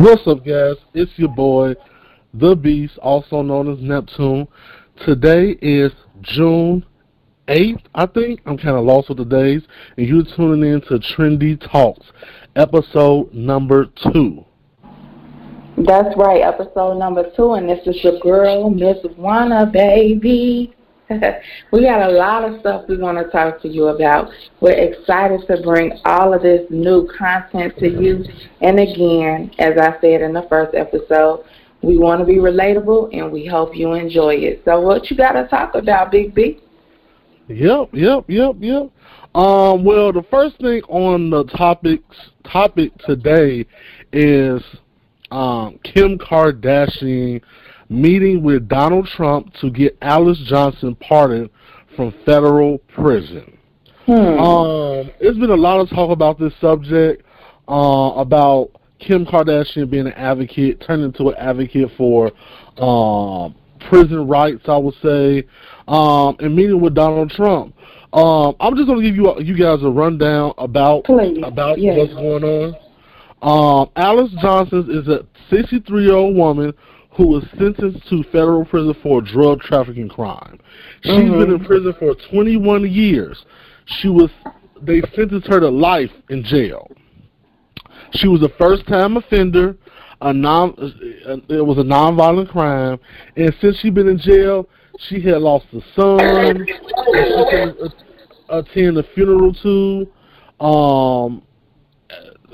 What's up, guys? It's your boy, The Beast, also known as Neptune. Today is June 8th, I think. I'm kind of lost with the days. And you're tuning in to Trendy Talks, episode number two. That's right, episode number two, and this is your girl, Miss Wanna, baby. we got a lot of stuff we want to talk to you about. We're excited to bring all of this new content to you. And again, as I said in the first episode, we want to be relatable and we hope you enjoy it. So what you got to talk about, Big B? Yep, yep, yep, yep. Um, well, the first thing on the topics topic today is um, Kim Kardashian meeting with Donald Trump to get Alice Johnson pardoned from federal prison. Hmm. Um, there's been a lot of talk about this subject, uh, about Kim Kardashian being an advocate, turning into an advocate for um, prison rights, I would say, um, and meeting with Donald Trump. Um, I'm just going to give you you guys a rundown about Please. about yes. what's going on. Um, Alice Johnson is a 63 year old woman who was sentenced to federal prison for a drug trafficking crime. She's mm-hmm. been in prison for 21 years. She was they sentenced her to life in jail. She was a first-time offender. A non it was a non-violent crime, and since she's been in jail, she had lost a son. she couldn't attend the funeral to. Um,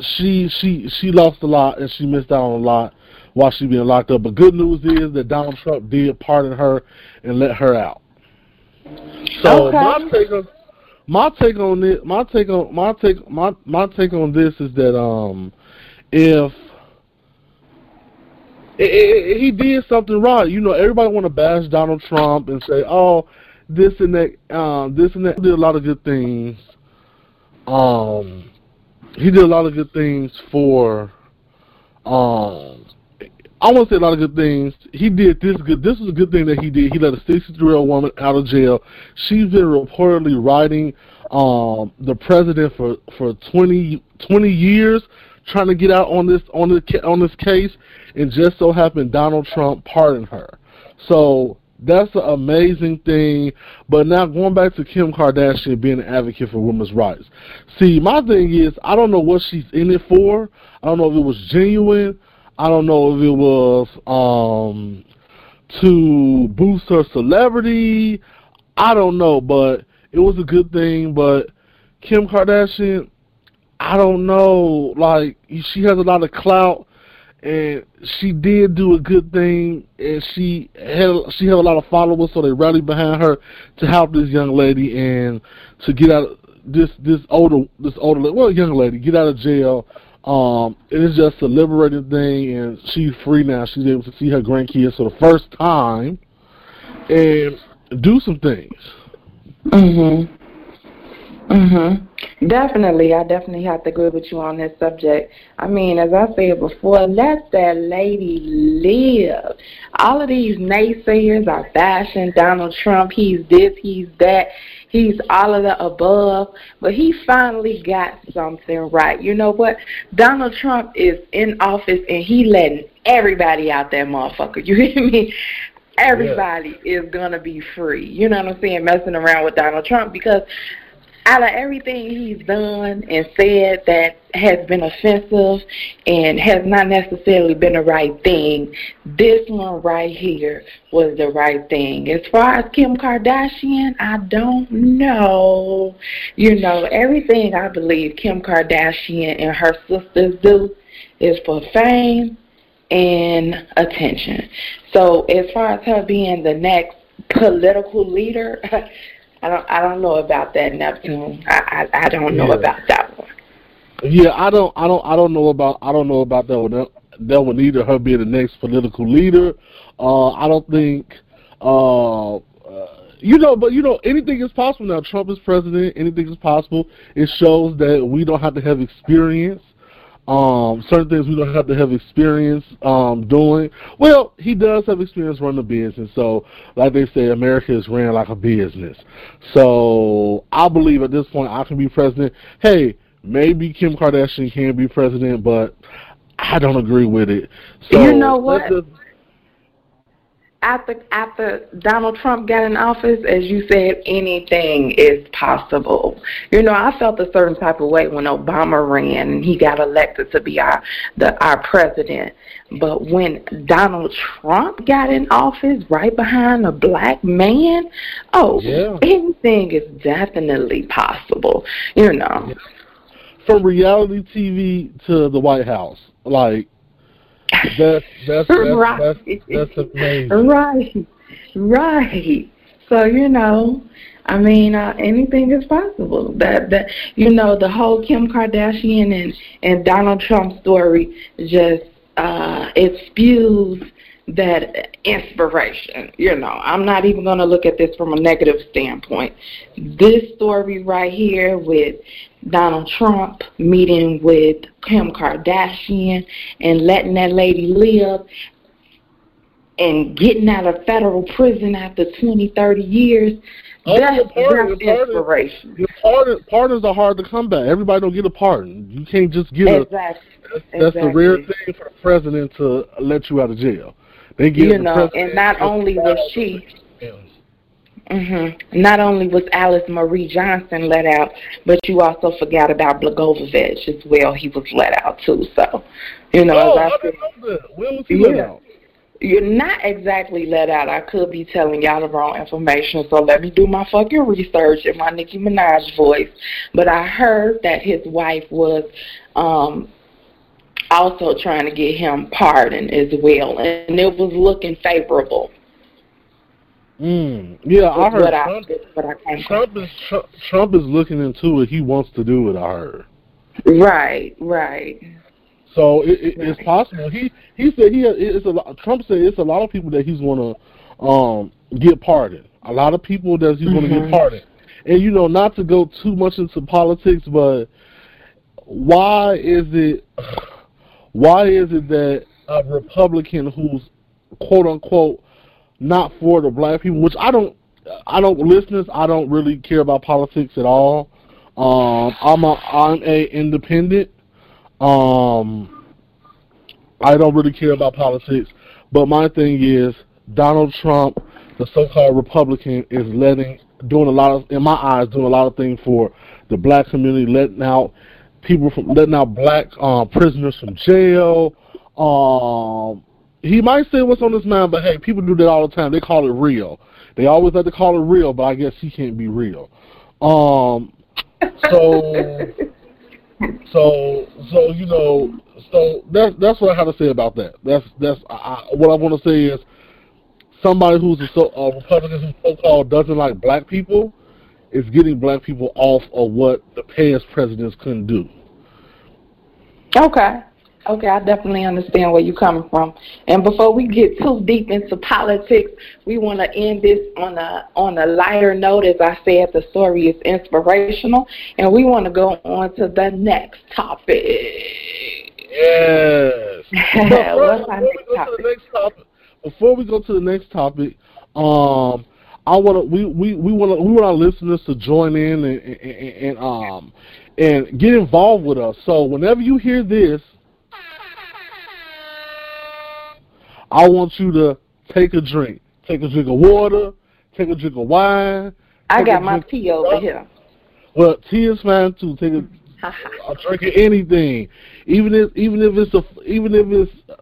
she she she lost a lot and she missed out on a lot while she being locked up. But good news is that Donald Trump did pardon her and let her out. So okay. my take on my take on it, my take on my take my my take on this is that um if it, it, he did something right, you know, everybody want to bash Donald Trump and say, "Oh, this and that, um, this and that." He did a lot of good things. Um, he did a lot of good things for um I want to say a lot of good things. He did this good. This is a good thing that he did. He let a 63 year old woman out of jail. She's been reportedly writing um, the president for for 20, 20 years, trying to get out on this on this on this case, and just so happened Donald Trump pardoned her. So that's an amazing thing. But now going back to Kim Kardashian being an advocate for women's rights. See, my thing is I don't know what she's in it for. I don't know if it was genuine I don't know if it was um, to boost her celebrity. I don't know, but it was a good thing. But Kim Kardashian, I don't know. Like she has a lot of clout, and she did do a good thing, and she had she had a lot of followers, so they rallied behind her to help this young lady and to get out this this older this older well young lady get out of jail um, it is just a liberating thing, and she's free now. She's able to see her grandkids for the first time and do some things. Mhm. Mhm. Definitely, I definitely have to agree with you on this subject. I mean, as I said before, let that lady live. All of these naysayers are bashing Donald Trump. He's this, he's that. He's all of the above, but he finally got something right. You know what? Donald Trump is in office and he letting everybody out that motherfucker. You hear me? Everybody yeah. is gonna be free. You know what I'm saying? Messing around with Donald Trump because out of everything he's done and said that has been offensive and has not necessarily been the right thing, this one right here was the right thing. As far as Kim Kardashian, I don't know. You know, everything I believe Kim Kardashian and her sisters do is for fame and attention. So as far as her being the next political leader, I don't I don't know about that Neptune. I I, I don't know yeah. about that one. Yeah, I don't I don't I don't know about I don't know about that one. That one either her being the next political leader. Uh I don't think uh, uh you know, but you know, anything is possible now. Trump is president. Anything is possible. It shows that we don't have to have experience um, certain things we don't have to have experience um, doing. Well, he does have experience running a business, so like they say, America is ran like a business. So I believe at this point I can be president. Hey, maybe Kim Kardashian can be president, but I don't agree with it. So you know what? After after Donald Trump got in office, as you said, anything is possible. You know, I felt a certain type of way when Obama ran and he got elected to be our the our president. But when Donald Trump got in office, right behind a black man, oh, yeah. anything is definitely possible. You know, from reality TV to the White House, like that's that's that's, right. that's, that's amazing. Right, right. So you know, I mean, uh, anything is possible. That that you know, the whole Kim Kardashian and and Donald Trump story just uh, it spews that inspiration. You know, I'm not even going to look at this from a negative standpoint. This story right here with Donald Trump meeting with Kim Kardashian and letting that lady live and getting out of federal prison after 20, 30 years. Oh, that's, pardon, that's inspiration. Pardon, pardons are hard to come by. Everybody don't get a pardon. You can't just get exactly. a. That's, that's exactly. rare thing for the president to let you out of jail. They give you know, and not only was she. Mm-hmm. Not only was Alice Marie Johnson let out, but you also forgot about Blagojevich as well. He was let out too. So, you know, oh, I, I didn't know. When was he yeah. let out? You're not exactly let out. I could be telling y'all the wrong information, so let me do my fucking research in my Nicki Minaj voice. But I heard that his wife was um also trying to get him pardoned as well, and it was looking favorable. Mm, yeah, I heard Trump, I, Trump is Trump, Trump is looking into it. He wants to do it. I heard. Right, right. So it, it, right. it's possible. He he said he it's a lot, Trump said it's a lot of people that he's going to um, get pardoned. A lot of people that he's mm-hmm. going to get pardoned. And you know, not to go too much into politics, but why is it why is it that a Republican who's quote unquote not for the black people, which I don't, I don't, listeners, I don't really care about politics at all. Um, I'm a, I'm a independent. Um, I don't really care about politics, but my thing is Donald Trump, the so-called Republican, is letting, doing a lot of, in my eyes, doing a lot of things for the black community, letting out people from, letting out black uh, prisoners from jail. Um, he might say what's on his mind, but hey, people do that all the time. They call it real. They always like to call it real, but I guess he can't be real. Um, so, so, so you know, so that's that's what I have to say about that. That's that's I, what I want to say is somebody who's a, so, a Republican who so-called doesn't like black people is getting black people off of what the past presidents couldn't do. Okay. Okay, I definitely understand where you're coming from. And before we get too deep into politics, we want to end this on a on a lighter note. As I said, the story is inspirational, and we want to go on to the next topic. Yes. What's our next topic? next topic? Before we go to the next topic, um, I want to we we we want we want our listeners to join in and, and, and um and get involved with us. So whenever you hear this I want you to take a drink. Take a drink of water. Take a drink of wine. I got my tea over here. Well, tea is fine too. Take a, a drink of anything, even if even if it's a even if it's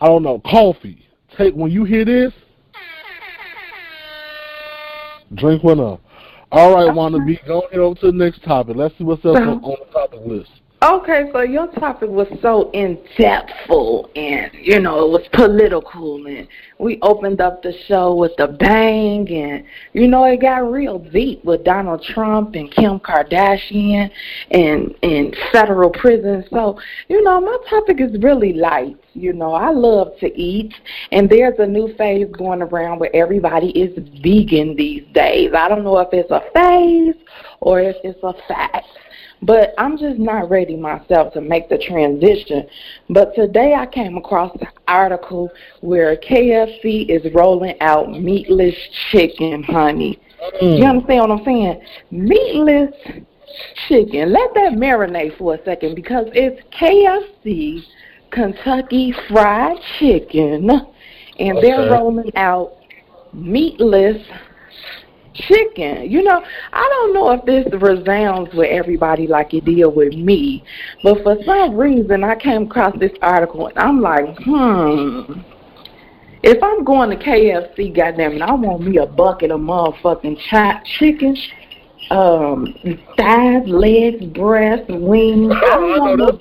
I don't know coffee. Take when you hear this, drink one up. All right, Wanda B, go ahead over to the next topic. Let's see what's else on, on the topic list. Okay, so your topic was so in depthful and you know it was political and we opened up the show with the bang and you know it got real deep with Donald Trump and Kim Kardashian and in federal prison. So, you know, my topic is really light. You know, I love to eat and there's a new phase going around where everybody is vegan these days. I don't know if it's a phase or if it's a fact. But I'm just not ready myself to make the transition. But today I came across an article where KFC is rolling out meatless chicken, honey. Mm. You understand what I'm saying? Meatless chicken. Let that marinate for a second because it's KFC Kentucky Fried Chicken, and okay. they're rolling out meatless chicken. You know, I don't know if this resounds with everybody like it did with me, but for some reason I came across this article and I'm like, hmm. If I'm going to KFC, goddamn it, I want me a bucket of motherfucking chopped chicken, um, thighs, legs, breasts, wings. I don't want no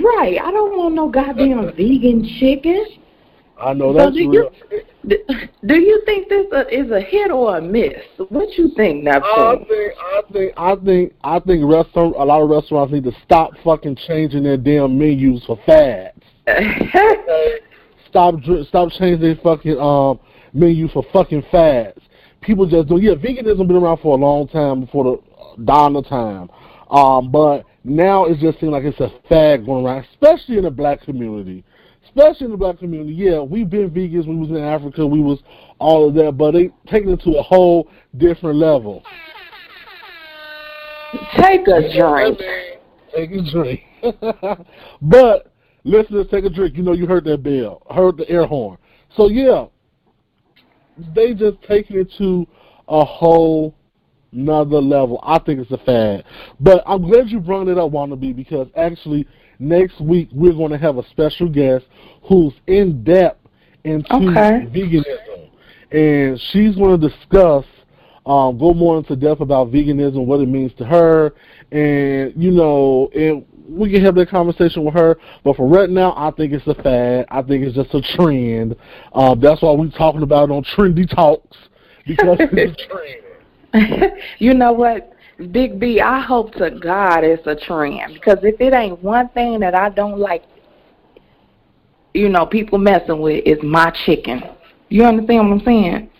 Right, I don't want no goddamn vegan chicken. I know that's so do real. You, do you think this is a hit or a miss? What you think, Neptune? I think, I think, I think, I think restaurant. A lot of restaurants need to stop fucking changing their damn menus for fads. stop, stop changing their fucking um menu for fucking fads. People just do. Yeah, veganism been around for a long time before the dawn of time. Um, but now it just seems like it's a fad going around, especially in the black community especially in the black community. Yeah, we've been vegans. We was in Africa. We was all of that, but they taking it to a whole different level. Take a drink. Take a drink. but listeners, take a drink. You know, you heard that bell, heard the air horn. So yeah, they just taking it to a whole another level. I think it's a fad. But I'm glad you brought it up, Wannabe, because actually next week we're going to have a special guest who's in depth into okay. veganism, and she's going to discuss, um, go more into depth about veganism, what it means to her, and you know, and we can have that conversation with her. But for right now, I think it's a fad. I think it's just a trend. Um, that's why we're talking about it on Trendy Talks because it's a trend. you know what? Big B, I hope to God it's a trend because if it ain't one thing that I don't like, you know, people messing with is my chicken. You understand what I'm saying?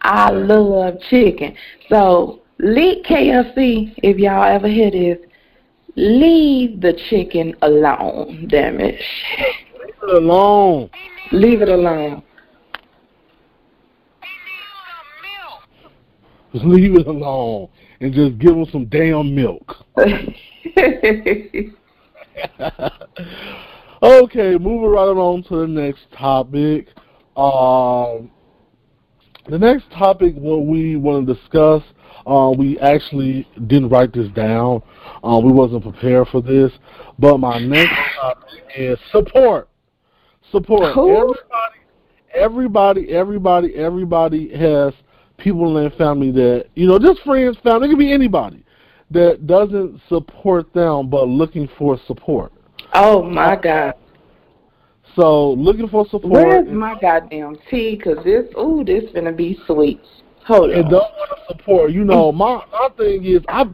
I love chicken. So, leave KFC, if y'all ever hear this, leave the chicken alone, damn it. Leave it alone. Leave it alone. Just leave it alone and just give them some damn milk. okay, moving right on to the next topic. Um, the next topic, what we want to discuss, uh, we actually didn't write this down. Uh, we wasn't prepared for this. But my next topic is support. Support. Who? Everybody, everybody, everybody, everybody has people in their family that you know, just friends, family, it could be anybody that doesn't support them but looking for support. Oh my God. So looking for support. Where's my goddamn tea? Cause this, ooh, this gonna be sweet. Hold and on. don't want to support. You know, my my thing is, I,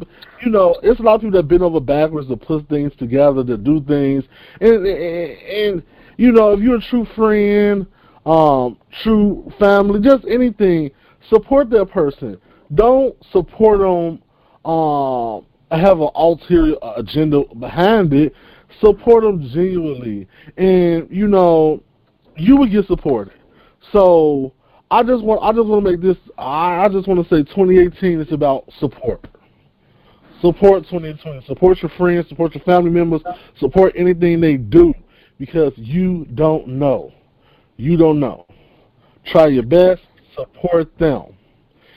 you know, it's a lot of people that been over backwards to put things together, to do things, and and, and you know, if you're a true friend, um, true family, just anything, support that person. Don't support them. Um, have an ulterior agenda behind it. Support them genuinely, and you know, you will get supported. So I just want I just want to make this. I, I just want to say 2018 is about support. Support 2020. Support your friends. Support your family members. Support anything they do because you don't know. You don't know. Try your best. Support them.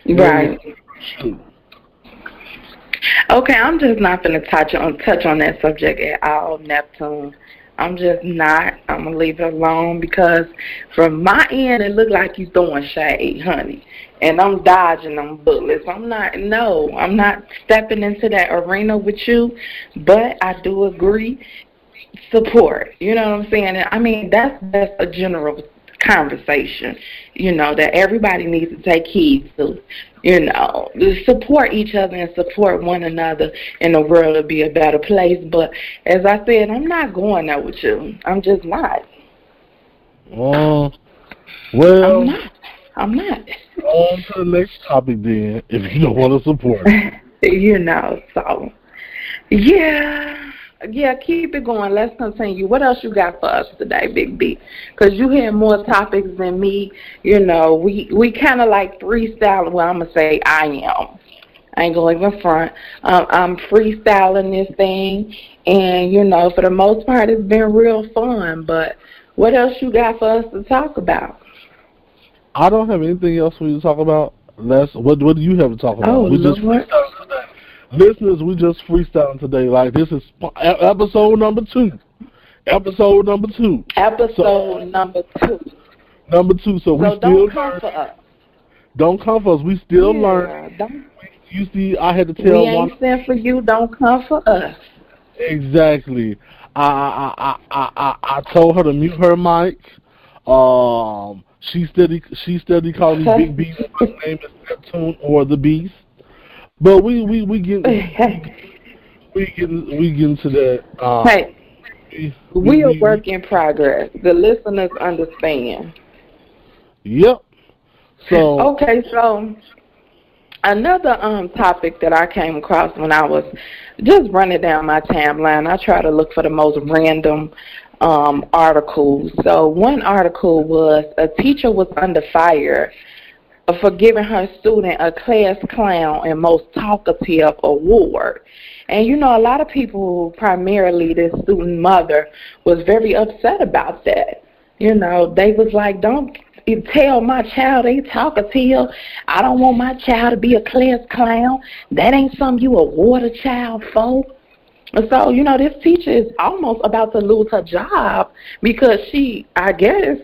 Right. Okay, I'm just not gonna touch on touch on that subject at all, Neptune. I'm just not. I'm gonna leave it alone because from my end it looked like you throwing shade, honey. And I'm dodging them bullets. I'm not no, I'm not stepping into that arena with you, but I do agree support. You know what I'm saying? I mean that's that's a general conversation, you know, that everybody needs to take heed to, you know, support each other and support one another and the world will be a better place. But as I said, I'm not going there with you. I'm just not. Oh, well. I'm not. I'm not. On to the next topic then, if you don't want to support. you know, so, yeah yeah, keep it going. Let's continue. What else you got for us today, Big B? Because you had more topics than me. You know, we we kind of like freestyle. Well, I'm gonna say I am. I ain't going to front. Um, I'm freestyling this thing, and you know, for the most part, it's been real fun. But what else you got for us to talk about? I don't have anything else for you to talk about. Les, what what do you have to talk about? Oh, we just Lord. Listeners, we just freestyling today. Like this is episode number two. Episode number two. Episode number two. Number two. So we So still don't come for us. Don't come for us. We still yeah, learn. Don't, You see, I had to tell. we ain't one sent for you. Don't come for us. exactly. I I I I I, I told her to mute her mic. Um, she steady she steady calling me Big Beast. My name is Neptune or the Beast. But we we we get we get we get into that. Um, hey, we, we are work in progress. The listeners understand. Yep. So Okay, so another um topic that I came across when I was just running down my timeline, I try to look for the most random um articles. So one article was a teacher was under fire for giving her student a class clown and most talkative award. And you know, a lot of people, primarily the student mother, was very upset about that. You know, they was like, don't you tell my child they talkative. I don't want my child to be a class clown. That ain't something you award a child for. And so, you know, this teacher is almost about to lose her job because she, I guess,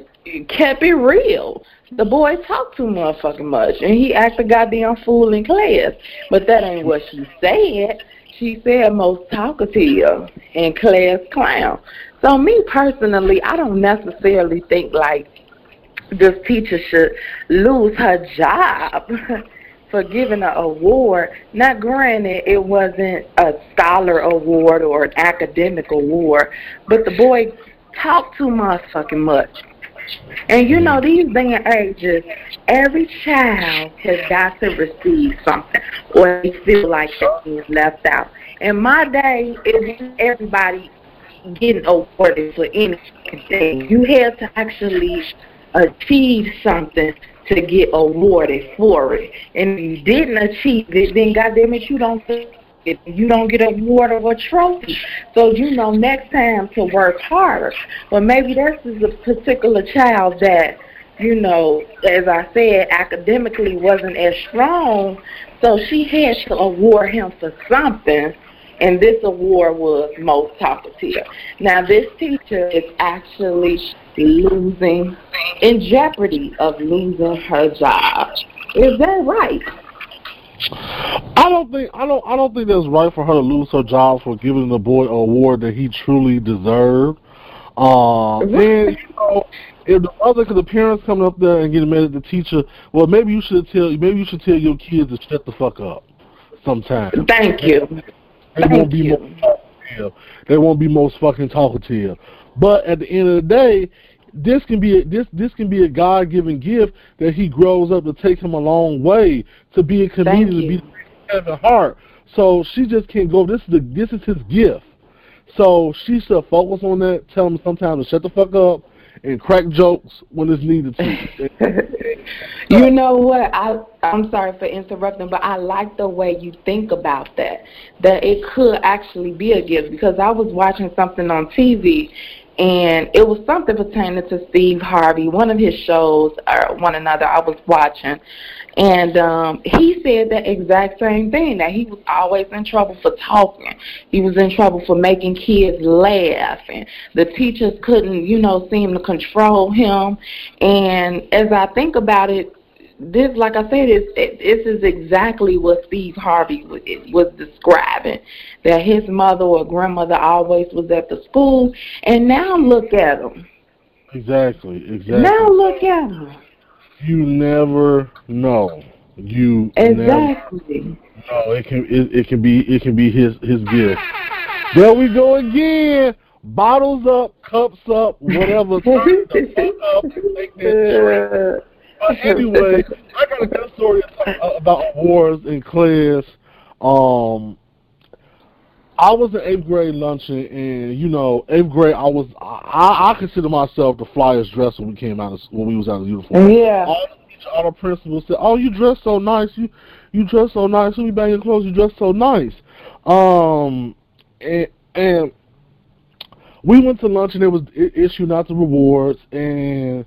kept it real. The boy talked too motherfucking much, and he acted goddamn fool in class. But that ain't what she said. She said most talkative and class clown. So me personally, I don't necessarily think like this teacher should lose her job for giving an award. Not granted, it wasn't a scholar award or an academic award, but the boy talked too motherfucking much. And you know, these day and ages, every child has got to receive something, or they feel like they're being left out. In my day, wasn't everybody getting awarded for anything. You had to actually achieve something to get awarded for it. And if you didn't achieve it, then goddamn it, you don't it. You don't get an award or a trophy. So you know next time to work harder. But maybe this is a particular child that, you know, as I said, academically wasn't as strong. So she had to award him for something and this award was most talkative. Now, this teacher is actually losing, in jeopardy of losing her job. Is that right? I don't think I don't I don't think that's right for her to lose her job for giving the boy an award that he truly deserved. Um, and you know, if the other, cause the parents coming up there and getting mad at the teacher, well, maybe you should tell maybe you should tell your kids to shut the fuck up. Sometimes Thank you. they Thank won't be you. most talkative. They won't be most fucking talkative. But at the end of the day, this can be a, this this can be a God given gift that he grows up to take him a long way to be a comedian, to be Kevin Hart. So she just can't go. This is the this is his gift. So she should focus on that. Tell him sometimes to shut the fuck up and crack jokes when it's needed to. you know what? I I'm sorry for interrupting, but I like the way you think about that. That it could actually be a gift because I was watching something on TV and it was something pertaining to Steve Harvey, one of his shows or one another I was watching. And um he said the exact same thing that he was always in trouble for talking. He was in trouble for making kids laugh and the teachers couldn't, you know, seem to control him. And as I think about it, this, like I said, is this is exactly what Steve Harvey was, was describing. That his mother or grandmother always was at the school, and now look at him. exactly, exactly. Now look at him. you never know. You Exactly. No, it can it, it can be it can be his his gift. There we go again. Bottles up, cups up, whatever. Turn the fuck up, But anyway, I got a good story about awards in class. Um, I was in eighth grade luncheon, and you know, eighth grade, I was I, I consider myself the flyest dress when we came out of when we was out of uniform. yeah. All the all the principals said, "Oh, you dress so nice. You you dress so nice. Let me buy your clothes. You dress so nice." Um, and and we went to lunch and it was issuing out the rewards and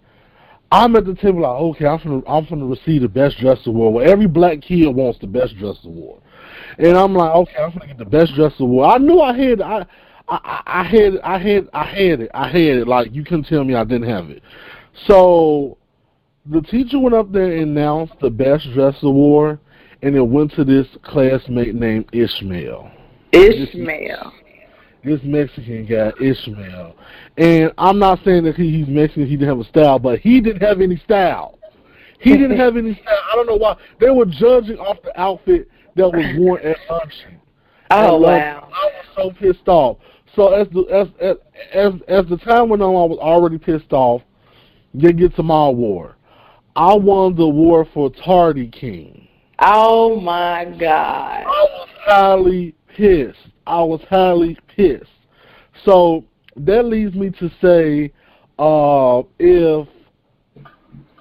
I'm at the table like, okay, I'm gonna I'm gonna receive the best dress award. Well, every black kid wants the best dress award, and I'm like, okay, I'm gonna get the best dress award. I knew I had I. I, I had I had I had it I had it like you couldn't tell me I didn't have it. So the teacher went up there and announced the best dress award, and it went to this classmate named Ishmael. Ishmael. This, Mexican guy, Ishmael. And I'm not saying that he, he's Mexican, he didn't have a style, but he didn't have any style. He didn't have any style. I don't know why. They were judging off the outfit that was worn at luncheon. Oh uh, wow! I was so pissed off. So as the as as as, as the time went on, I was already pissed off. They get to my award. I won the award for Tardy King. Oh my God! I was highly pissed. I was highly pissed. So that leads me to say, uh, if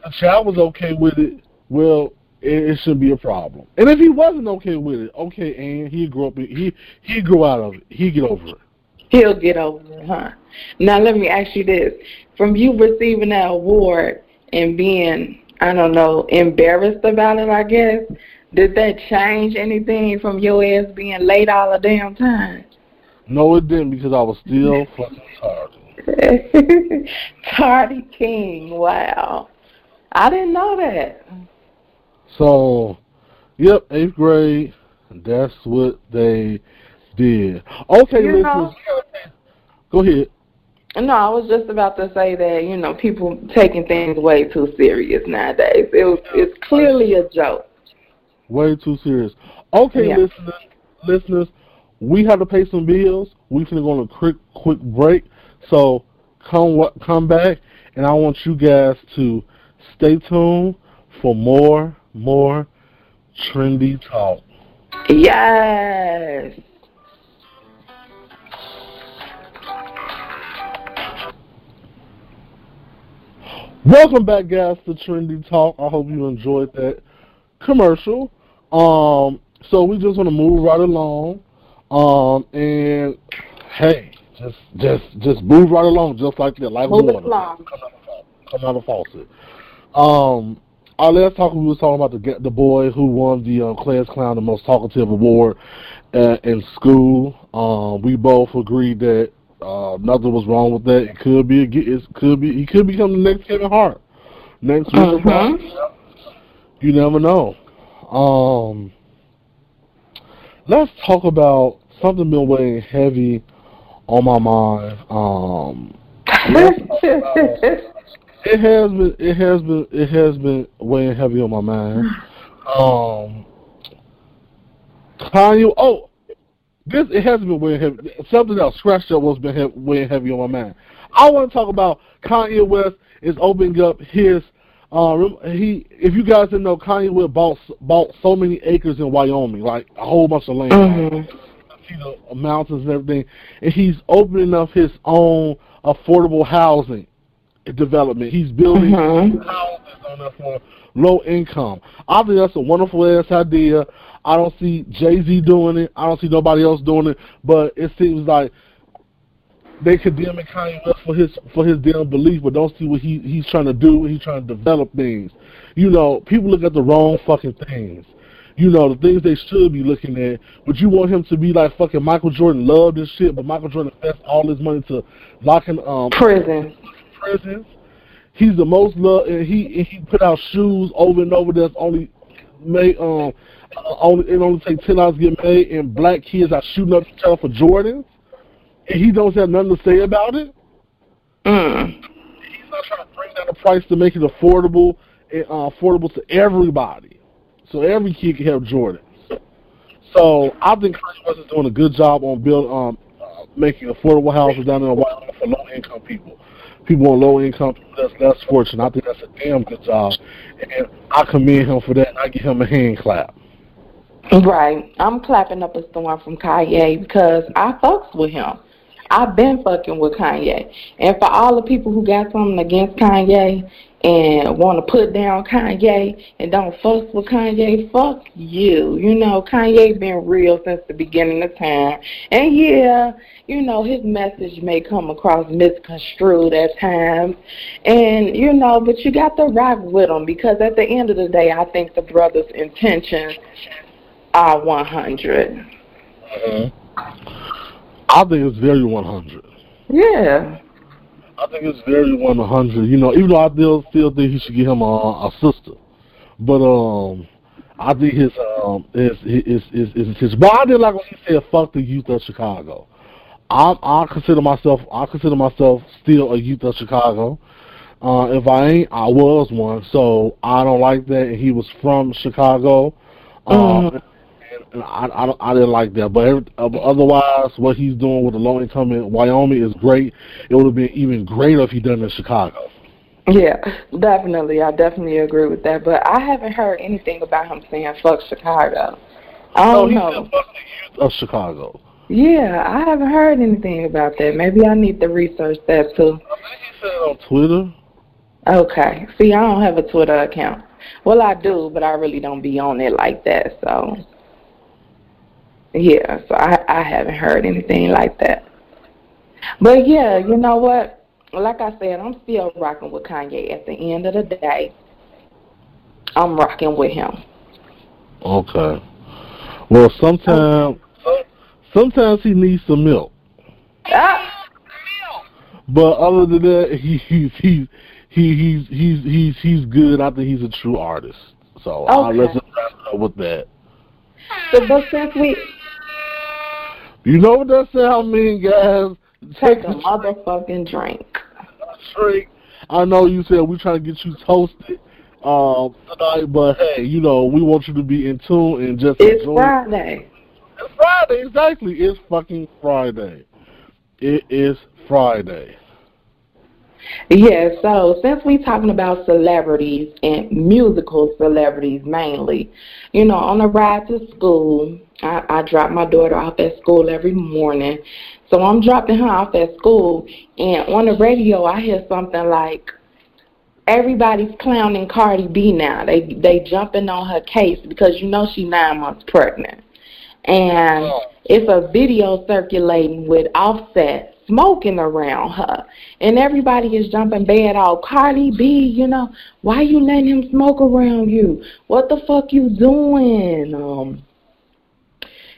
the child was okay with it, well, it, it shouldn't be a problem. And if he wasn't okay with it, okay, and he grew up, he he grew out of it. He get over it. He'll get over it, huh? Now let me ask you this: from you receiving that award and being, I don't know, embarrassed about it, I guess, did that change anything from your ass being late all the damn time? No, it didn't because I was still fucking tardy. tardy King, wow. I didn't know that. So, yep, eighth grade, that's what they did. Okay, you know, go ahead. No, I was just about to say that you know people taking things way too serious nowadays. It was it's clearly a joke. Way too serious. Okay, yeah. listeners, listeners, we have to pay some bills. We finna go on a quick quick break. So come come back, and I want you guys to stay tuned for more more trendy talk. Yes. Welcome back, guys, to Trendy Talk. I hope you enjoyed that commercial. Um, so we just want to move right along. Um, and hey, just just just move right along, just like that, like move water. Along. Come out of, come out of faucet. Um, our last talk we was talking about the the boy who won the um, class clown, the most talkative award uh, in school. Um, we both agreed that uh, nothing was wrong with that. It could be a, it could be he could become the next Kevin Hart, next uh-huh. You never know. Um, let's talk about something been weighing heavy on my mind. Um, it has been, it has been, it has been weighing heavy on my mind. Um, Kanye. Oh, this it has been weighing heavy. Something else, scratched up was been he- weighing heavy on my mind. I want to talk about Kanye West is opening up his. Uh, he, if you guys didn't know, Kanye West bought bought so many acres in Wyoming, like a whole bunch of land. Mm-hmm you know, mountains and everything, and he's opening up his own affordable housing development. He's building mm-hmm. houses on that for low income. I think that's a wonderful ass idea. I don't see Jay Z doing it. I don't see nobody else doing it. But it seems like they condemn Kanye West for his for his damn belief, but don't see what he he's trying to do. He's trying to develop things. You know, people look at the wrong fucking things you know, the things they should be looking at. But you want him to be like fucking Michael Jordan, love this shit, but Michael Jordan invests all his money to lock in um prison. Prisons. He's the most loved, and he he put out shoes over and over that's only made um only it only takes ten hours to get made, and black kids are shooting up each other for Jordans, and he don't have nothing to say about it. Mm. He's not trying to bring down the price to make it affordable, uh, affordable to everybody so every kid can have Jordans. So I think Kanye West is doing a good job on build um uh, making affordable houses down there in Wyoming for low income people. People on low income, that's less fortunate. I think that's a damn good job, and I commend him for that. and I give him a hand clap. Right, I'm clapping up a storm from Kanye because I fucks with him. I've been fucking with Kanye. And for all the people who got something against Kanye and want to put down Kanye and don't fuck with Kanye, fuck you. You know, Kanye been real since the beginning of time. And yeah, you know, his message may come across misconstrued at times. And, you know, but you got to rock with him because at the end of the day, I think the brother's intentions are 100. Mm-hmm. I think it's very 100. Yeah. I think it's very 100. You know, even though I still still think he should give him a, a sister, but um, I think his um his his his his, his well, I did like when he said "fuck the youth of Chicago." I I consider myself I consider myself still a youth of Chicago. Uh, if I ain't, I was one. So I don't like that. And he was from Chicago. Um, I, I, I didn't like that. But every, uh, otherwise, what he's doing with the low income in Wyoming is great. It would have been even greater if he done it in Chicago. Yeah, definitely. I definitely agree with that. But I haven't heard anything about him saying "fuck Chicago." I don't no, know. Fuck the youth of Chicago. Yeah, I haven't heard anything about that. Maybe I need to research that too. I think he said it on Twitter. Okay. See, I don't have a Twitter account. Well, I do, but I really don't be on it like that. So, yeah. So I I haven't heard anything like that. But yeah, you know what? Like I said, I'm still rocking with Kanye. At the end of the day, I'm rocking with him. Okay. Well, sometimes sometimes he needs some milk. Ah, But other than that, he he's he's he he's he's he's he's good. I think he's a true artist. So I'll let's wrap up with that. so, but since we You know what that sound mean, guys? take a motherfucking drink. straight. I know you said we trying to get you toasted um, tonight, but hey, you know we want you to be in tune and just It's enjoy. Friday. It's Friday, exactly. It's fucking Friday. It is Friday. Yeah, so since we talking about celebrities and musical celebrities mainly, you know, on the ride to school, I, I drop my daughter off at school every morning. So I'm dropping her off at school, and on the radio I hear something like, everybody's clowning Cardi B now. They they jumping on her case because you know she's nine months pregnant, and it's a video circulating with Offset smoking around her, and everybody is jumping bad out. Cardi B, you know, why you letting him smoke around you? What the fuck you doing? Um,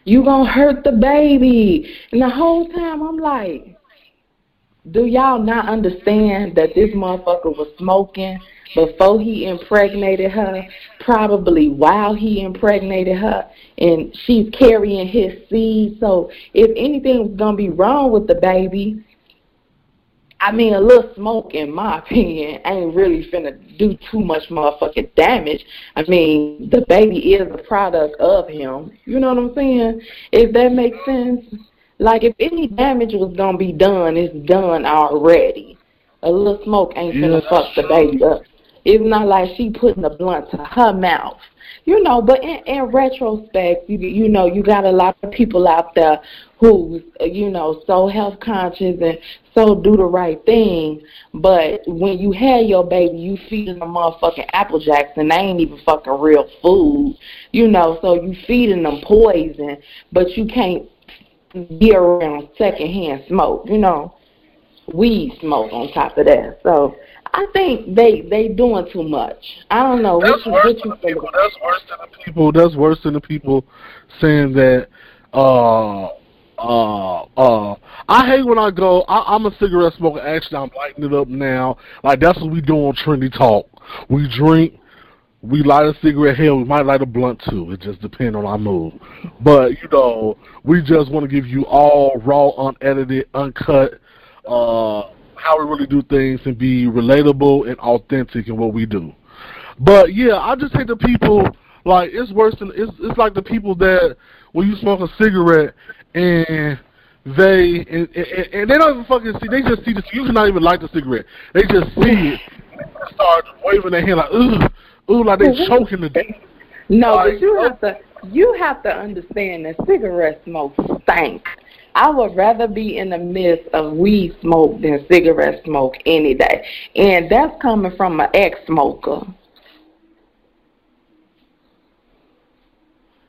you gonna hurt the baby. And the whole time I'm like, do y'all not understand that this motherfucker was smoking before he impregnated her, probably while he impregnated her, and she's carrying his seed. So if anything was gonna be wrong with the baby, I mean, a little smoke, in my opinion, ain't really finna do too much motherfucking damage. I mean, the baby is a product of him. You know what I'm saying? If that makes sense. Like, if any damage was gonna be done, it's done already. A little smoke ain't Yeah. fuck the baby up. It's not like she putting a blunt to her mouth. You know, but in, in retrospect, you you know, you got a lot of people out there who's you know so health conscious and so do the right thing. But when you had your baby, you feeding them motherfucking apple jacks and they ain't even fucking real food. You know, so you feeding them poison, but you can't be around secondhand smoke. You know, weed smoke on top of that. So I think they they doing too much. I don't know. What That's you, worse what than you the think people. That's worse than the people. That's worse than the people saying that. Uh, uh, uh. I hate when I go. I, I'm a cigarette smoker. Actually, I'm lighting it up now. Like that's what we do on Trendy Talk. We drink. We light a cigarette. here, we might light a blunt too. It just depends on our mood. But you know, we just want to give you all raw, unedited, uncut. Uh, how we really do things and be relatable and authentic in what we do. But yeah, I just hate the people. Like it's worse than it's. It's like the people that when you smoke a cigarette and they and, and, and they don't even fucking see. They just see this. You cannot even light the cigarette. They just see it. They start waving their hand like ooh, ooh, like they choking death. No, Like, but you oh. have to you have to understand that cigarette smoke stank. I would rather be in the midst of weed smoke than cigarette smoke any day. And that's coming from an ex smoker.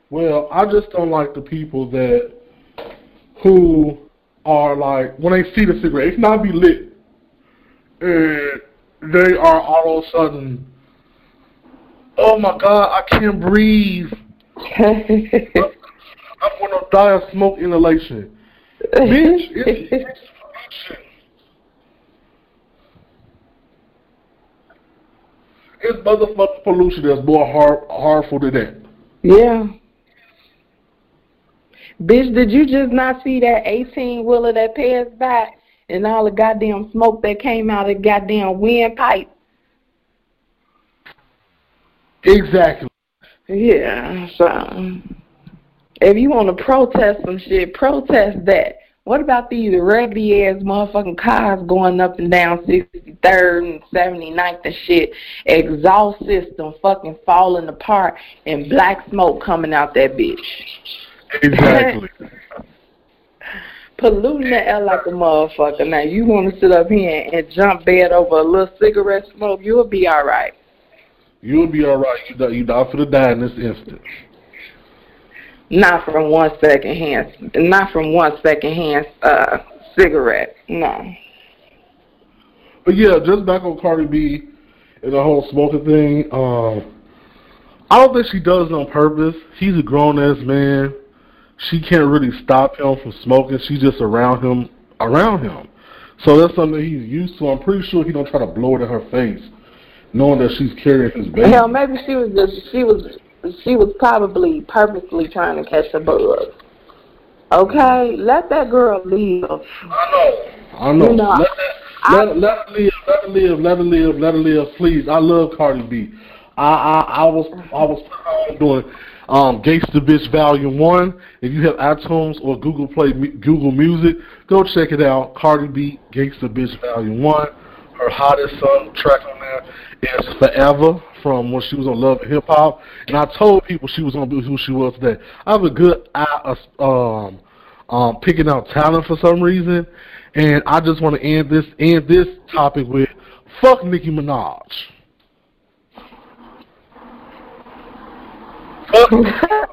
Well, I just don't like the people that who are like when they see the cigarette, it's not be lit, and they are all of a sudden, oh my god, I can't breathe. I'm gonna die of smoke inhalation. Bitch, it's, it's It's motherfucking pollution that's more hard, harmful than that. Yeah. Bitch, did you just not see that 18 wheeler that passed by and all the goddamn smoke that came out of the goddamn windpipe? Exactly. Yeah, so if you want to protest some shit, protest that. What about these raggedy ass motherfucking cars going up and down 63rd and 79th and shit? Exhaust system fucking falling apart and black smoke coming out that bitch. Exactly. Polluting the air like a motherfucker. Now, you want to sit up here and jump bed over a little cigarette smoke, you'll be all right. You'll be all right. You you not for the die in this instant. Not from one second hand. Not from one second hand uh, cigarette. No. But yeah, just back on Cardi B and the whole smoking thing. Um, I don't think she does it on purpose. He's a grown ass man she can't really stop him from smoking. She's just around him, around him. So that's something he's used to. I'm pretty sure he don't try to blow it in her face, knowing that she's carrying his baby. Hell, maybe she was just she was she was probably purposely trying to catch a bug. Okay, let that girl live. I know. I know. You know let, I, let, let her live. Let her live. Let her live. Let her live. Please. I love Cardi B. I I I was I was doing um, Gangsta Bitch Volume 1. If you have iTunes or Google Play, Google Music, go check it out. Cardi B, Gangsta Bitch Volume 1. Her hottest song track on there is Forever from when she was on Love and Hip Hop. And I told people she was going to be who she was today. I have a good eye um, um, picking out talent for some reason. And I just want to end this end this topic with fuck Nicki Minaj.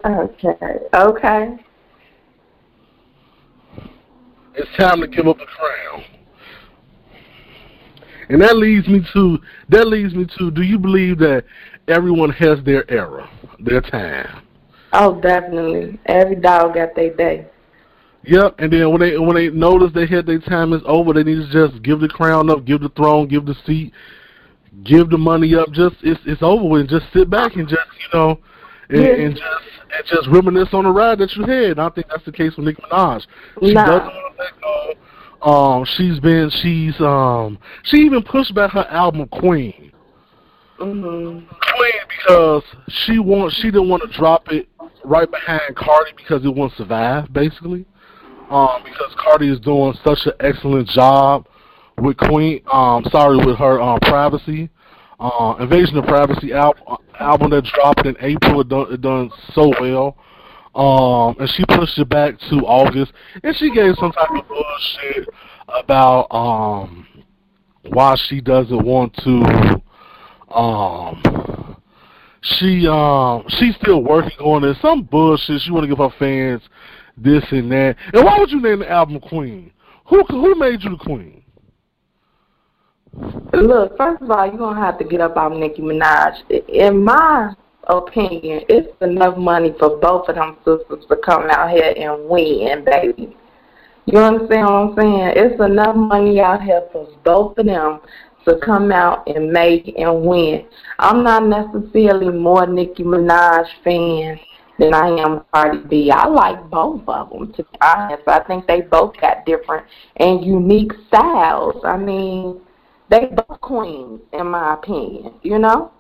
okay. Okay. It's time to give up the crown. And that leads me to that leads me to do you believe that everyone has their era, their time? Oh, definitely. Every dog got their day. Yep, and then when they when they notice they had their time is over, they need to just give the crown up, give the throne, give the seat, give the money up. Just it's it's over with. Just sit back and just you know and, yeah. and just and just reminisce on the ride that you had. And I think that's the case with Nicki Minaj. She nah. doesn't want to let go. Um, she's been she's um she even pushed back her album Queen. Mm-hmm. Queen because she wants she didn't want to drop it right behind Cardi because it won't survive basically. Um, because Cardi is doing such an excellent job with Queen. Um, sorry with her um privacy. Uh, Invasion of Privacy album, album that dropped in April. It done, it done so well. Um, and she pushed it back to August, and she gave some type of bullshit about um why she doesn't want to. Um, she um she's still working on it. Some bullshit. She want to give her fans this and that. And why would you name the album Queen? Who who made you the queen? Look, first of all, you're gonna have to get up on Nicki Minaj. In my opinion, it's enough money for both of them sisters to come out here and win, baby. You understand what I'm saying? It's enough money out here for both of them to come out and make and win. I'm not necessarily more Nicki Minaj fan than I am Cardi B. I like both of them, to be honest. I think they both got different and unique styles. I mean, they both queens, in my opinion. You know.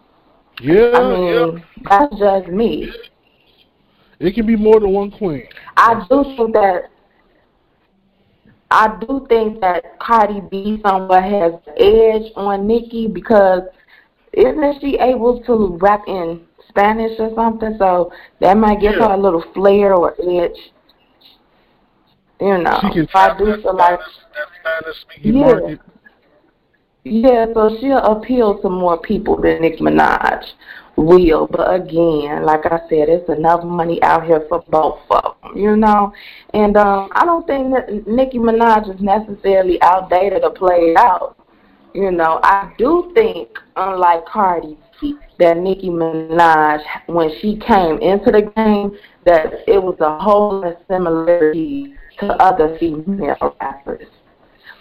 Yeah. I mean, yeah. that's just me. It can be more than one queen. I do think that. I do think that Cardi B somewhat has edge on Nicki because isn't she able to rap in Spanish or something? So that might give yeah. her a little flair or edge. You know, She can I do feel like Spanish speaking Yeah. market. Yeah, so she'll appeal to more people than Nicki Minaj will. But again, like I said, it's enough money out here for both of them, you know. And um, I don't think that Nicki Minaj is necessarily outdated or played out. You know, I do think, unlike Cardi that Nicki Minaj, when she came into the game, that it was a whole similarity to other female rappers.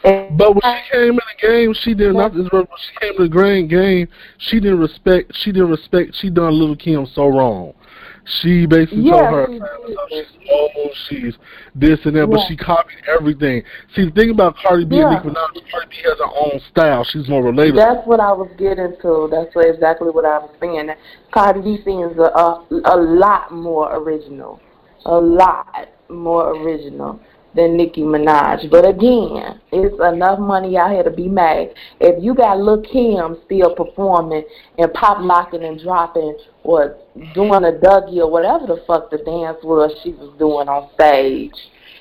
But when she came in the game, she did not. When she came in the grand game, she didn't respect. She didn't respect. She done Little Kim so wrong. She basically told her she she's old, she's this and that, but Yeah. she copied everything. See, the thing about Cardi B Yeah. and Nicki Minaj, Cardi B has her own style. She's more relatable. That's what I was getting to. That's what, exactly what I was saying. Cardi B seems a, a a lot more original, a lot more original than Nicki Minaj. But again, it's enough money out here to be made. If you got Lil Kim still performing and pop locking and dropping or doing a Dougie or whatever the fuck the dance was she was doing on stage.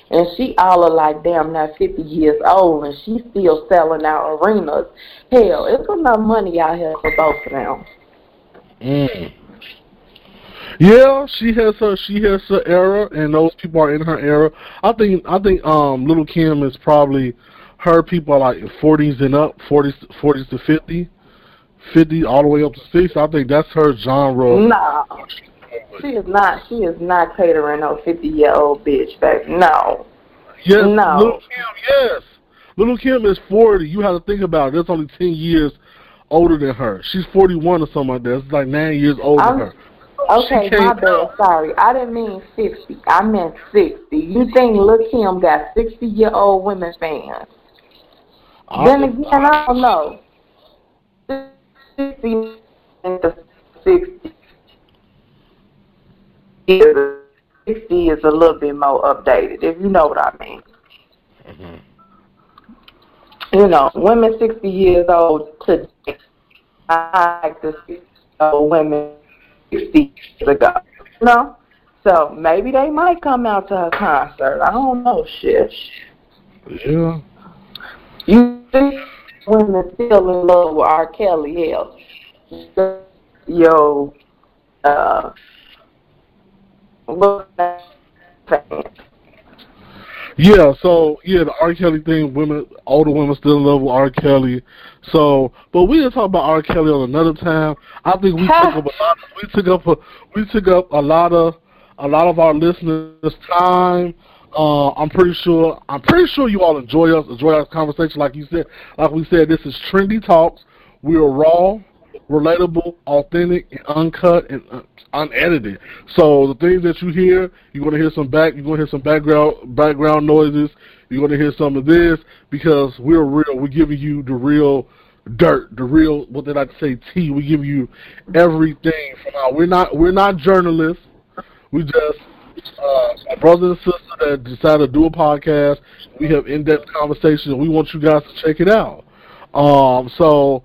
And she all of like damn now fifty years old and she's still selling out arenas. Hell, it's enough money out here for both of them. Mm. Yeah, she has her she has her era, and those people are in her era. I think I think um Little Kim is probably her people are like forties and up, 40s, 40s to 50, 50 all the way up to six. I think that's her genre. No. She is not she is not catering to no fifty year old bitch back. No. Yes, No. Little Kim, yes. Little Kim is forty. You have to think about it. That's only ten years older than her. She's forty one or something like that. It's like nine years older I'm- than her. Okay, She my bad. Sorry, I didn't mean sixty. I meant sixty. You think Lil Kim got sixty year old women fans? I- then again, I don't know. Sixty into sixty. is- Sixty is a little bit more updated, if you know what I mean. Mhm. You know, women sixty years old today, I like the sixty old women sixty years ago. You know, so maybe they might come out to a concert. I don't know, shit. Yeah. You think women still in love with R. Kelly? Hell, yo, uh, what's that saying? Yeah, so yeah, the R. Kelly thing, women, older women still in love with R. Kelly. So, but we didn't talk about R. Kelly on another time. I think we took up a lot. We took up a, we took up a lot of a lot of our listeners' time. Uh, I'm pretty sure. I'm pretty sure you all enjoy us, enjoy our conversation. Like you said, like we said, this is trendy talks. We are raw, relatable, authentic, and uncut and uh, unedited. So the things that you hear, you're gonna hear some back. You're gonna hear some background background noises. You're gonna hear some of this because we're real. We're giving you the real dirt, the real what did I say? Tea. We give you everything from our. We're not we're not journalists. We just uh, brother and sister that decided to do a podcast. We have in-depth conversations. We want you guys to check it out. Um, so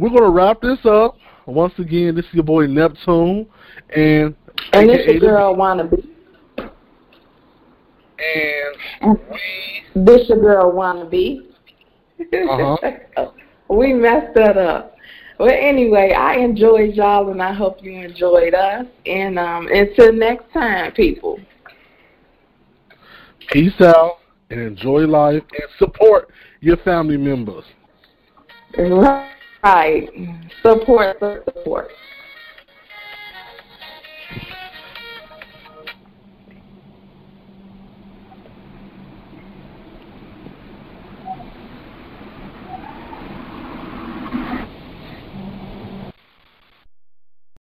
we're gonna wrap this up. Once again, this is your boy Neptune, and And this AKA your girl wannabe. and we This your girl wannabe. Uh-huh. we messed that up. Well, anyway, I enjoyed y'all, and I hope you enjoyed us. And um, until next time, people. peace out and enjoy life and support your family members. Right. Support, support.